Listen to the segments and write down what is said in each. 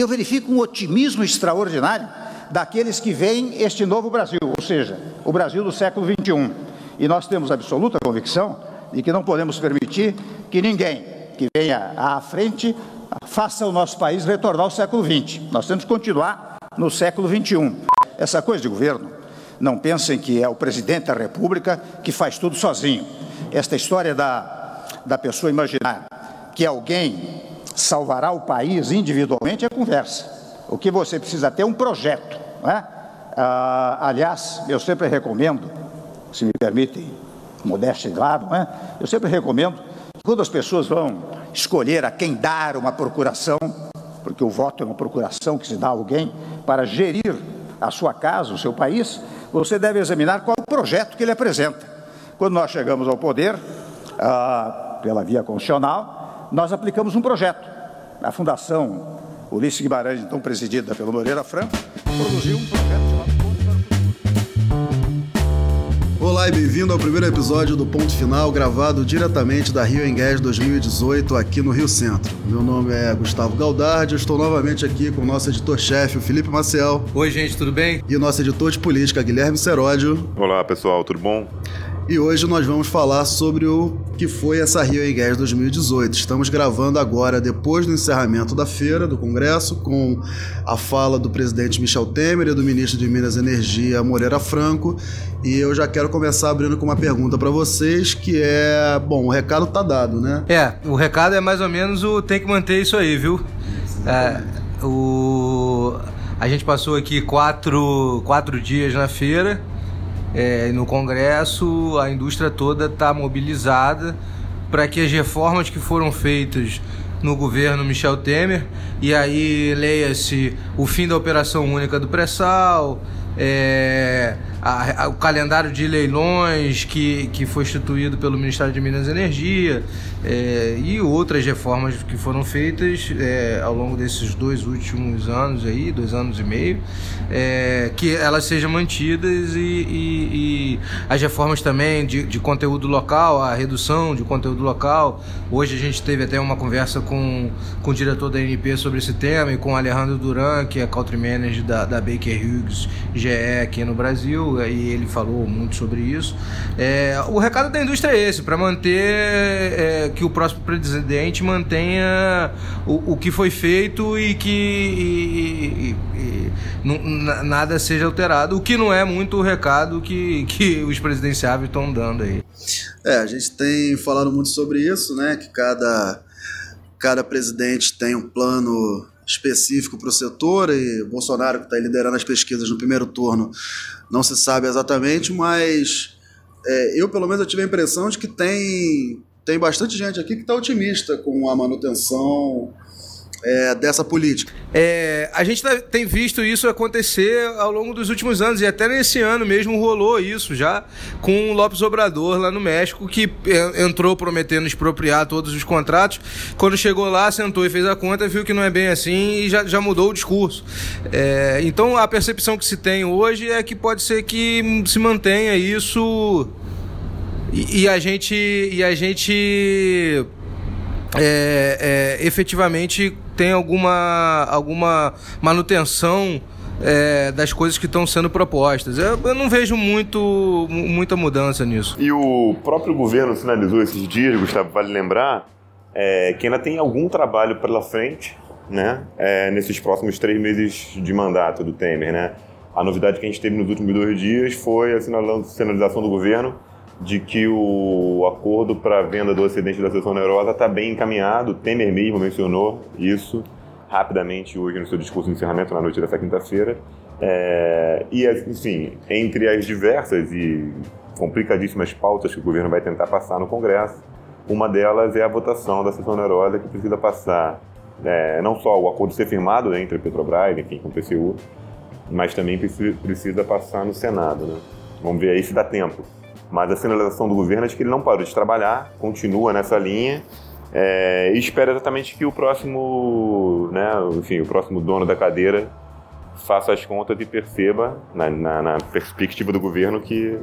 Eu verifico um otimismo extraordinário daqueles que veem este novo Brasil, ou seja, o Brasil do século XXI. E nós temos absoluta convicção de que não podemos permitir que ninguém que venha à frente faça o nosso país retornar ao século XX. Nós temos que continuar no século XXI. Essa coisa de governo, não pensem que é o presidente da República que faz tudo sozinho. Esta história da, da pessoa imaginar que alguém salvará o país individualmente é conversa. O que você precisa ter é um projeto. Né? Ah, aliás, eu sempre recomendo, se me permitem, modéstia de lado, né? eu sempre recomendo quando as pessoas vão escolher a quem dar uma procuração, porque o voto é uma procuração que se dá a alguém para gerir a sua casa, o seu país, você deve examinar qual o projeto que ele apresenta. Quando nós chegamos ao poder, ah, pela via constitucional, nós aplicamos um projeto. A Fundação Ulisses Guimarães, então presidida pelo Moreira Franco, produziu um projeto chamado Olá e bem-vindo ao primeiro episódio do Ponto Final, gravado diretamente da Rio Engués 2018, aqui no Rio Centro. Meu nome é Gustavo Galdardi, eu estou novamente aqui com o nosso editor-chefe, o Felipe Maciel. Oi, gente, tudo bem? E o nosso editor de política, Guilherme Seródio. Olá, pessoal, tudo bom? E hoje nós vamos falar sobre o que foi essa Rio Engués 2018. Estamos gravando agora, depois do encerramento da feira do Congresso, com a fala do presidente Michel Temer e do ministro de Minas e Energia, Moreira Franco. E eu já quero começar abrindo com uma pergunta para vocês, que é... Bom, o recado tá dado, né? É, o recado é mais ou menos o tem que manter isso aí, viu? É, o... A gente passou aqui quatro, quatro dias na feira é, no Congresso, a indústria toda está mobilizada para que as reformas que foram feitas no governo Michel Temer, e aí leia-se o fim da operação única do pré-sal, é, a, a, o calendário de leilões que, que foi instituído pelo Ministério de Minas e Energia é, e outras reformas que foram feitas é, ao longo desses dois últimos anos aí, dois anos e meio, é, que elas sejam mantidas e, e, e as reformas também de, de, conteúdo local, a redução de conteúdo local. Hoje a gente teve até uma conversa com, com o diretor da NP sobre esse tema e com o Alejandro Duran, que é Country Manager da, da Baker Hughes GE aqui no Brasil e ele falou muito sobre isso. É, o recado da indústria é esse, para manter é, que o próximo presidente mantenha o, o que foi feito e que e, e, e, nada seja alterado, o que não é muito o recado que, que os presidenciáveis estão dando aí. É, a gente tem falado muito sobre isso, né? Que cada, cada presidente tem um plano específico para o setor e Bolsonaro que está liderando as pesquisas no primeiro turno não se sabe exatamente, mas é, eu pelo menos eu tive a impressão de que tem tem bastante gente aqui que está otimista com a manutenção é, dessa política. É, a gente tá, tem visto isso acontecer ao longo dos últimos anos, e até nesse ano mesmo rolou isso já com o Lopes Obrador lá no México, que entrou prometendo expropriar todos os contratos. Quando chegou lá, sentou e fez a conta, viu que não é bem assim e já, já mudou o discurso. É, então a percepção que se tem hoje é que pode ser que se mantenha isso. E, e a gente. E a gente é, é, efetivamente tem alguma, alguma manutenção é, das coisas que estão sendo propostas. Eu, eu, não vejo muito, muita mudança nisso. E o próprio governo sinalizou esses dias, Gustavo, vale lembrar, é, que ainda tem algum trabalho pela frente, né, é, nesses próximos três meses de mandato do Temer, né. A novidade que a gente teve nos últimos dois dias foi a sinalização do governo de que o acordo para a venda do acidente da seção neurosa está bem encaminhado. Temer mesmo mencionou isso rapidamente hoje no seu discurso de encerramento na noite dessa quinta-feira. É, e, enfim, entre as diversas e complicadíssimas pautas que o governo vai tentar passar no Congresso, uma delas é a votação da seção neurosa que precisa passar é, não só o acordo ser firmado né, entre a Petrobras, enfim, com o PCU, mas também precisa passar no Senado. Né? Vamos ver aí se dá tempo. Mas a sinalização do governo é de que ele não parou de trabalhar, continua nessa linha é, e espera exatamente que o próximo, né, enfim, o próximo dono da cadeira faça as contas e perceba, na, na, na perspectiva do governo, que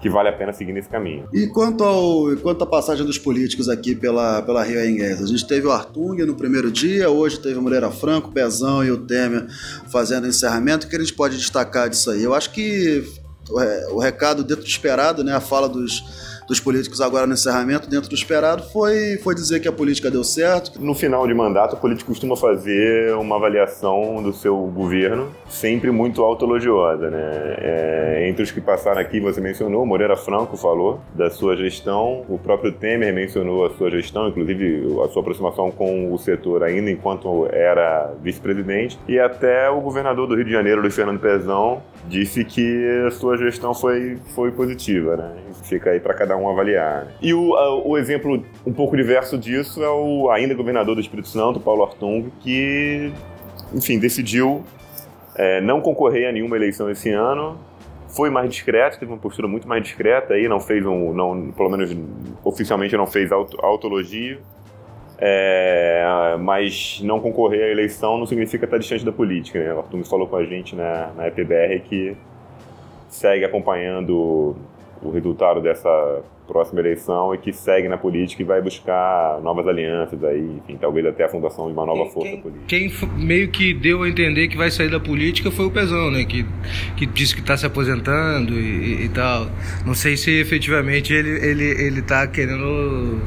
que vale a pena seguir nesse caminho. E quanto, ao, quanto à passagem dos políticos aqui pela, pela Rio Engues? A gente teve o Artung no primeiro dia, hoje teve o Moreira Franco, o Pezão e o Temer fazendo encerramento. O que a gente pode destacar disso aí? Eu acho que o, o recado dentro do esperado, né, a fala dos dos políticos agora no encerramento, dentro do esperado, foi, foi dizer que a política deu certo. No final de mandato, o político costuma fazer uma avaliação do seu governo, sempre muito autologiosa. Né? É, entre os que passaram aqui, você mencionou, Moreira Franco falou da sua gestão, o próprio Temer mencionou a sua gestão, inclusive a sua aproximação com o setor ainda enquanto era vice-presidente, e até o governador do Rio de Janeiro, Luiz Fernando Pezão, disse que a sua gestão foi, foi positiva. Né? Fica aí para cada um um avaliar. E o, o exemplo um pouco diverso disso é o ainda governador do Espírito Santo, Paulo Artung, que, enfim, decidiu é, não concorrer a nenhuma eleição esse ano. Foi mais discreto, teve uma postura muito mais discreta aí, não fez um, não, pelo menos oficialmente não fez auto, autologia. É, mas não concorrer à eleição não significa estar distante da política. Né? O Arthur falou com a gente na, na EPBR que segue acompanhando o resultado dessa próxima eleição e que segue na política e vai buscar novas alianças aí, enfim, talvez até a fundação de uma nova quem, força quem, política. Quem meio que deu a entender que vai sair da política foi o Pezão, né? Que, que disse que está se aposentando e, e, tal. Não sei se efetivamente ele, ele, ele tá querendo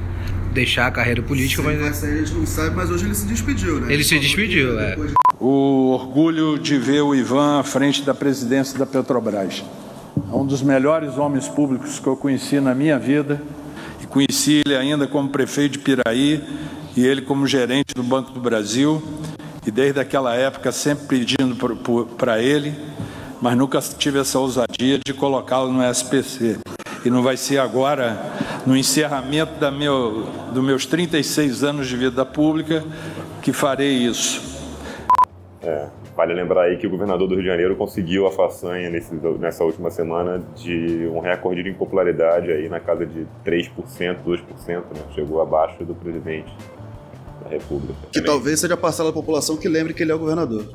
deixar a carreira política, Sim, mas. Essa a gente não sabe, mas hoje ele se despediu, né? Ele, ele se despediu, é. De... O orgulho de ver o Ivan à frente da presidência da Petrobras. É um dos melhores homens públicos que eu conheci na minha vida e conheci ele ainda como prefeito de Piraí e ele como gerente do Banco do Brasil e desde aquela época sempre pedindo para ele, mas nunca tive essa ousadia de colocá-lo no SPC. E não vai ser agora, no encerramento da meu, dos meus 36 anos de vida pública, que farei isso. É. Vale lembrar aí que o governador do Rio de Janeiro conseguiu a façanha nesse, nessa última semana de um recorde de impopularidade aí na casa de 3%, 2%, né? Chegou abaixo do presidente da República. Que Também. talvez seja a parcela da população que lembre que ele é o governador.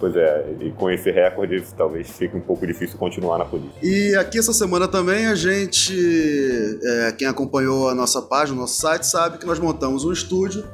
Pois é, e com esse recorde talvez fique um pouco difícil continuar na política. E aqui essa semana também a gente, é, quem acompanhou a nossa página, o nosso site, sabe que nós montamos um estúdio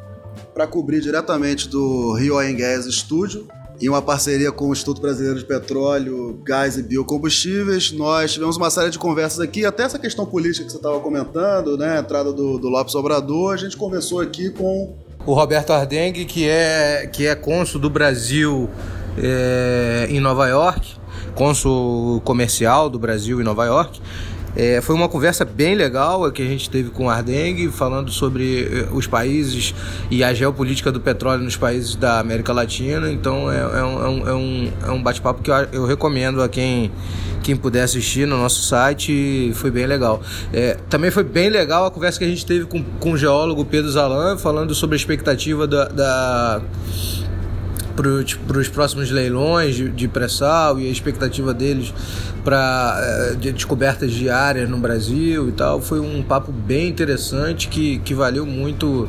para cobrir diretamente do Rio Gas Studio, em uma parceria com o Instituto Brasileiro de Petróleo, Gás e Biocombustíveis. Nós tivemos uma série de conversas aqui, até essa questão política que você estava comentando, né? A entrada do, do Lopes Obrador. A gente conversou aqui com. O Roberto Ardengue, que é, que é cônsul do Brasil é, em Nova York, cônsul comercial do Brasil em Nova York. É, foi uma conversa bem legal que a gente teve com o Ardengue, falando sobre eh, os países e a geopolítica do petróleo nos países da América Latina. Então é, é um, é um, é um é bate-papo que eu, eu, recomendo a quem, quem puder assistir no nosso site. Foi bem legal. É, também foi bem legal a conversa que a gente teve com, com o geólogo Pedro Zalan, falando sobre a expectativa da, da para os próximos leilões de, de pré-sal e a expectativa deles para eh, de descobertas diárias no Brasil e tal. Foi um papo bem interessante que, que valeu muito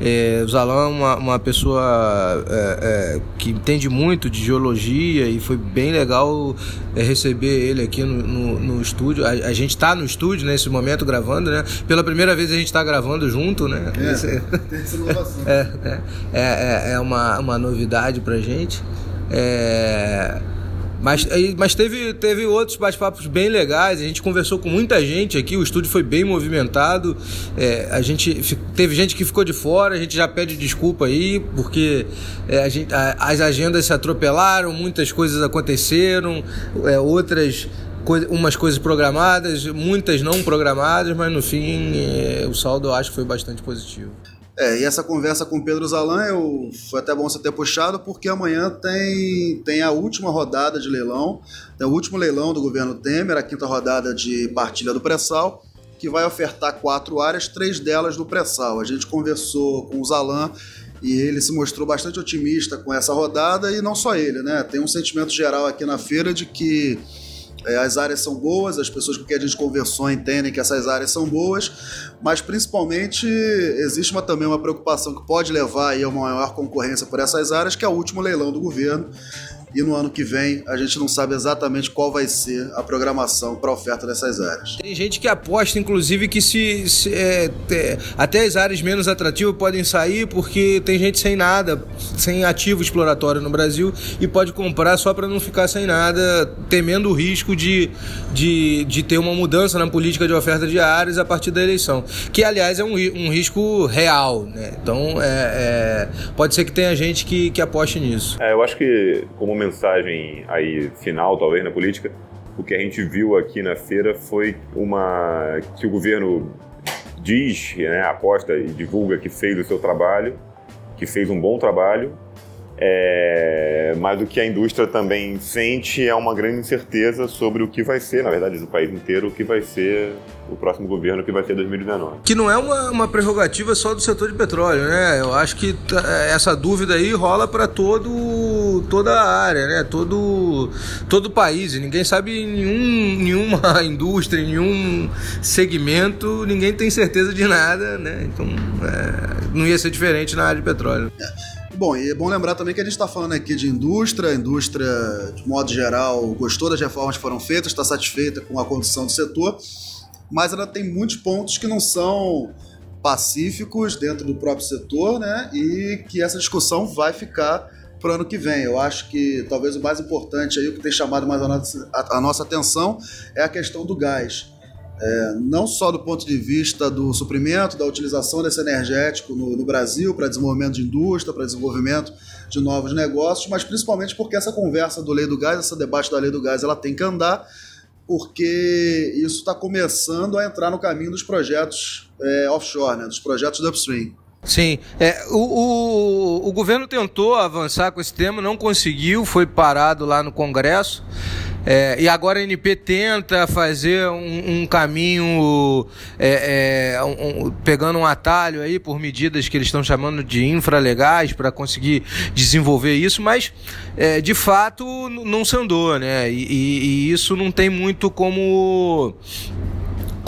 é, o Zalan é uma, uma pessoa é, é, que entende muito de geologia e foi bem legal é, receber ele aqui no, no, no estúdio. A, a gente está no estúdio nesse momento gravando, né? Pela primeira vez a gente está gravando junto, né? É, Esse, tem essa inovação. É, é, é, é uma, uma novidade pra gente. É, mas, mas teve, teve outros bate-papos bem legais, a gente conversou com muita gente aqui, o estúdio foi bem movimentado, é, a gente teve gente que ficou de fora, a gente já pede desculpa aí, porque é, a gente, a, as agendas se atropelaram, muitas coisas aconteceram, é, outras umas coisas programadas, muitas não programadas, mas no fim é, o saldo eu acho que foi bastante positivo. É, e essa conversa com o Pedro Zalan, eu, foi até bom você ter puxado, porque amanhã tem, tem a última rodada de leilão, o último leilão do governo Temer, a quinta rodada de partilha do pré-sal, que vai ofertar quatro áreas, três delas no pré-sal. A gente conversou com o Zalan e ele se mostrou bastante otimista com essa rodada, e não só ele, né? Tem um sentimento geral aqui na feira de que as áreas são boas, as pessoas com quem a gente conversou entendem que essas áreas são boas, mas principalmente existe uma, também uma preocupação que pode levar a uma maior concorrência por essas áreas, que é o último leilão do governo, e no ano que vem a gente não sabe exatamente qual vai ser a programação para oferta dessas áreas. Tem gente que aposta, inclusive, que se, se é, até as áreas menos atrativas podem sair porque tem gente sem nada, sem ativo exploratório no Brasil e pode comprar só para não ficar sem nada, temendo o risco de, de, de ter uma mudança na política de oferta de áreas a partir da eleição, que aliás é um, um risco real. Né? Então é, é, pode ser que tenha gente que, que aposte nisso. É, eu acho que como mensagem aí final, talvez, na política, o que a gente viu aqui na feira foi uma que o governo diz, né, aposta e divulga que fez o seu trabalho, que fez um bom trabalho, é, mas o que a indústria também sente é uma grande incerteza sobre o que vai ser, na verdade, do país inteiro, o que vai ser o próximo governo, que vai ser 2019. Que não é uma, uma prerrogativa só do setor de petróleo, né? Eu acho que essa dúvida aí rola para todo toda a área, né? Todo todo o país. Ninguém sabe nenhum nenhuma indústria, nenhum segmento, ninguém tem certeza de nada, né? Então é, não ia ser diferente na área de petróleo. Bom, e é bom lembrar também que a gente está falando aqui de indústria, a indústria, de modo geral, gostou das reformas que foram feitas, está satisfeita com a condição do setor, mas ela tem muitos pontos que não são pacíficos dentro do próprio setor, né? E que essa discussão vai ficar para o ano que vem. Eu acho que talvez o mais importante aí, o que tem chamado mais a nossa, a, a nossa atenção, é a questão do gás é, não só do ponto de vista do suprimento, da utilização desse energético no, no Brasil para desenvolvimento de indústria, para desenvolvimento de novos negócios, mas principalmente porque essa conversa do lei do gás, esse debate da lei do gás, ela tem que andar, porque isso está começando a entrar no caminho dos projetos é, offshore, né, dos projetos do upstream. Sim, é, o, o, o governo tentou avançar com esse tema, não conseguiu, foi parado lá no Congresso. É, e agora a NP tenta fazer um, um caminho é, é, um, pegando um atalho aí por medidas que eles estão chamando de infralegais para conseguir desenvolver isso, mas é, de fato não se andou, né? E, e, e isso não tem muito como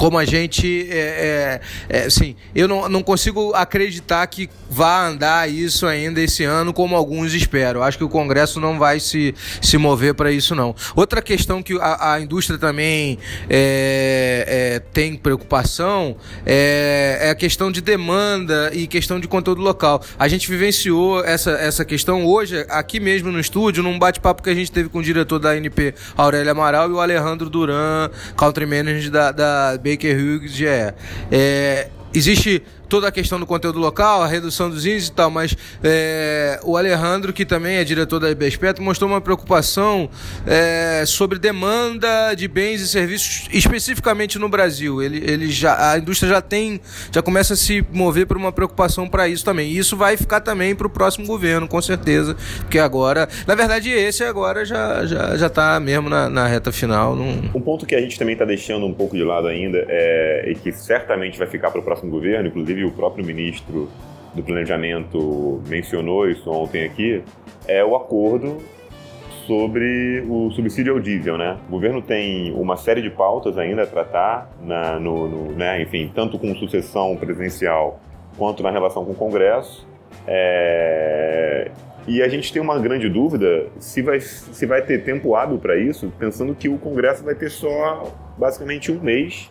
como a gente é, é, é, assim, eu não, não consigo acreditar que vá andar isso ainda esse ano como alguns esperam. Acho que o Congresso não vai se, se mover para isso não. Outra questão que a, a indústria também é, é, tem preocupação é, é, a questão de demanda e questão de conteúdo local. A gente vivenciou essa, essa questão hoje aqui mesmo no estúdio num bate-papo que a gente teve com o diretor da ANP, Aurélio Amaral, e o Alejandro Duran, country manager da, da Baker Hughes GE. É, existe toda a questão do conteúdo local, a redução dos índices e tal, mas é, o Alejandro, que também é diretor da IBESPET, mostrou uma preocupação é, sobre demanda de bens e serviços especificamente no Brasil. Ele, ele já, a indústria já tem, já começa a se mover para uma preocupação para isso também. E isso vai ficar também para o próximo governo, com certeza, porque agora, na verdade, esse agora já já já está mesmo na, na, reta final. Num... Um ponto que a gente também está deixando um pouco de lado ainda é, e que certamente vai ficar para o próximo governo, inclusive o próprio ministro do Planejamento mencionou isso ontem aqui, é o acordo sobre o subsídio ao diesel, né? O governo tem uma série de pautas ainda a tratar, na, no, no, né? enfim, tanto com sucessão presidencial quanto na relação com o Congresso. É... E a gente tem uma grande dúvida se vai, se vai ter tempo hábil para isso, pensando que o Congresso vai ter só basicamente um mês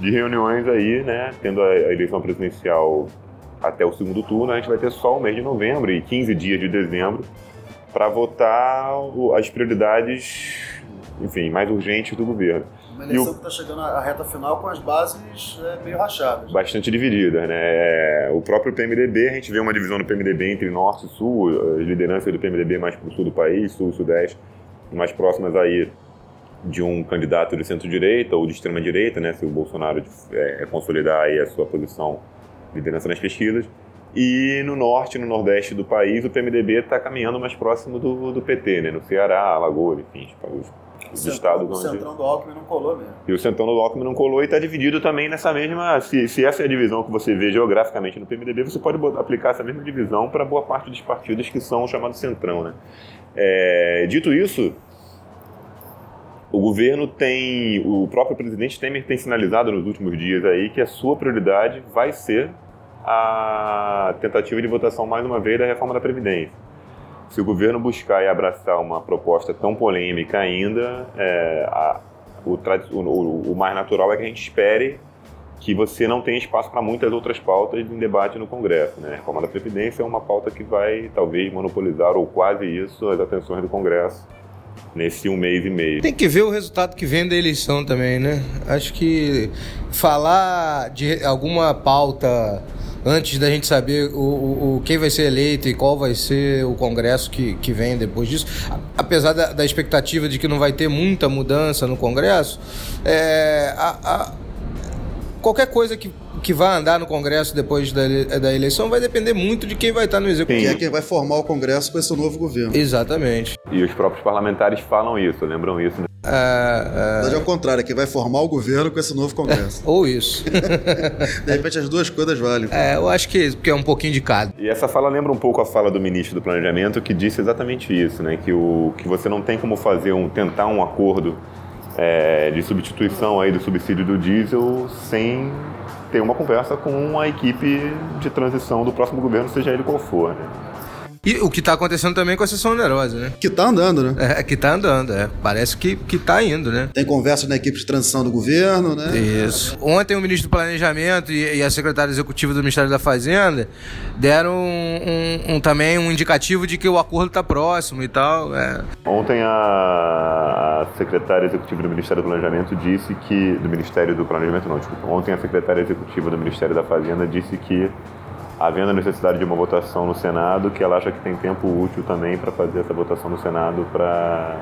de reuniões aí, né? Tendo a eleição presidencial até o segundo turno, a gente vai ter só o mês de novembro e 15 dias de dezembro para votar as prioridades, enfim, mais urgentes do governo. Uma eleição o... que está chegando à reta final com as bases é, meio rachadas. Bastante divididas, né? É, o próprio PMDB, a gente vê uma divisão do PMDB entre norte e sul, as lideranças do PMDB mais para o sul do país, sul, sudeste, mais próximas aí de um candidato de centro-direita ou de extrema-direita, né, se o Bolsonaro é, consolidar aí a sua posição de liderança nas pesquisas. E no norte e no nordeste do país, o PMDB está caminhando mais próximo do, do PT, né, no Ceará, Alagoas, enfim, os, os o estados onde... O centrão do Alckmin não colou mesmo. E o centrão do Alckmin não colou e está dividido também nessa mesma... Se, se essa é a divisão que você vê geograficamente no PMDB, você pode aplicar essa mesma divisão para boa parte dos partidos que são chamados centrão, né. É, dito isso, o governo tem, o próprio presidente Temer tem sinalizado nos últimos dias aí que a sua prioridade vai ser a tentativa de votação mais uma vez da reforma da Previdência. se o governo buscar e abraçar uma proposta tão polêmica ainda, é, a, o, o, o, mais natural é que a gente espere que você não tenha espaço para muitas outras pautas em debate no Congresso. Né? A reforma da Previdência é uma pauta que vai, talvez, monopolizar, ou quase isso, as atenções do Congresso nesse um mês e meio. Tem que ver o resultado que vem da eleição também, né? Acho que falar de alguma pauta antes da gente saber o, o, quem vai ser eleito e qual vai ser o Congresso que, que vem depois disso, apesar da, da expectativa de que não vai ter muita mudança no Congresso, é, a, a, qualquer coisa que que vai andar no Congresso depois da, da eleição vai depender muito de quem vai estar no Executivo. Que é quem vai formar o Congresso com esse novo governo. Exatamente. E os próprios parlamentares falam isso, lembram isso. Né? Na verdade, é o contrário, é quem vai formar o governo com esse novo Congresso. Ou isso. de repente, as duas coisas valem. É, eu acho que, que é um pouquinho de cada. E essa fala lembra um pouco a fala do ministro do Planejamento, que disse exatamente isso, né? Que, o, que você não tem como fazer um, tentar um acordo é, de substituição aí do subsídio do diesel sem ter uma conversa com a equipe de transição do próximo governo, seja ele qual for. Né? E o que está acontecendo também com a sessão onerosa, né? Que está andando, né? É, que está andando, é. Parece que, que tá indo, né? Tem conversa na equipe de transição do governo, né? Isso. Ontem o ministro do Planejamento e, e a secretária executiva do Ministério da Fazenda deram um, um, um também um indicativo de que o acordo está próximo e tal. É. Ontem a, a secretária executiva do Ministério do Planejamento disse que. Do Ministério do Planejamento, não, desculpa. Ontem a secretária executiva do Ministério da Fazenda disse que havendo a necessidade de uma votação no Senado, que ela acha que tem tempo útil também para fazer essa votação no Senado para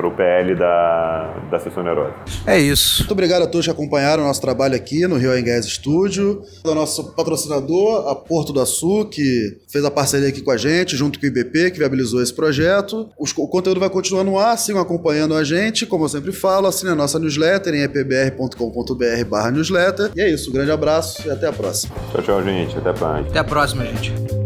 para o PL da, da sessão neurótica. É isso. Muito obrigado a todos que acompanharam o nosso trabalho aqui no Rio Gás Estúdio. O nosso patrocinador, a Porto do Açu, que fez a parceria aqui com a gente, junto com o IBP, que viabilizou esse projeto. o conteúdo vai continuar no ar, sigam acompanhando a gente. Como eu sempre falo, assine a nossa newsletter em epbr.com.br barra newsletter. E é isso, um grande abraço e até a próxima. Tchau, tchau, gente. Até a próxima. Até a próxima, gente.